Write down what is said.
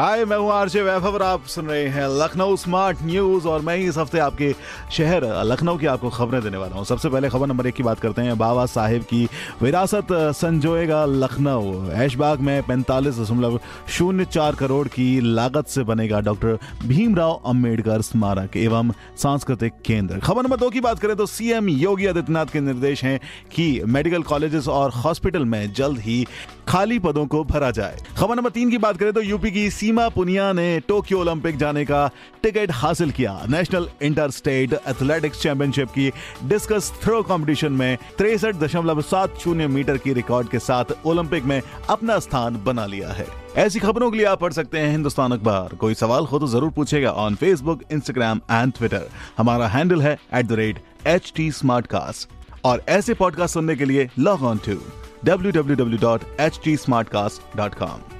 हाय, मैं हूँ आरजे वैभव और आप सुन रहे हैं लखनऊ स्मार्ट न्यूज़ और मैं इस हफ़्ते आपके शहर, लखनऊ की आपको खबरें देने वाला हूँ। सबसे पहले खबर नंबर एक की बात करते हैं। बाबा साहेब की विरासत संजोएगा लखनऊ। ऐशबाग में पैंतालीस दशमलव शून्य चार करोड़ की लागत से बनेगा डॉक्टर भीमराव अंबेडकर स्मारक एवं सांस्कृतिक केंद्र। खबर नंबर दो की बात करें तो सीएम योगी आदित्यनाथ के निर्देश हैं कि मेडिकल कॉलेजेस और हॉस्पिटल में जल्द ही खाली पदों को भरा जाए। खबर नंबर तीन की बात करें तो यूपी की सीमा पुनिया ने टोक्यो ओलंपिक जाने का टिकट हासिल किया। National inter state athletics championship की डिस्कस थ्रो कंपटीशन में तिरसठ दशमलव सात शून्य मीटर की रिकॉर्ड के साथ ओलंपिक में अपना स्थान बना लिया है। ऐसी खबरों के लिए आप पढ़ सकते हैं हिंदुस्तान अखबार। कोई सवाल हो तो ज़रूर पूछेगा on Facebook Instagram and Twitter हमारा हैंडल है एट और ऐसे पॉडकास्ट सुनने के लिए लॉग ऑन टू www.htsmartcast.com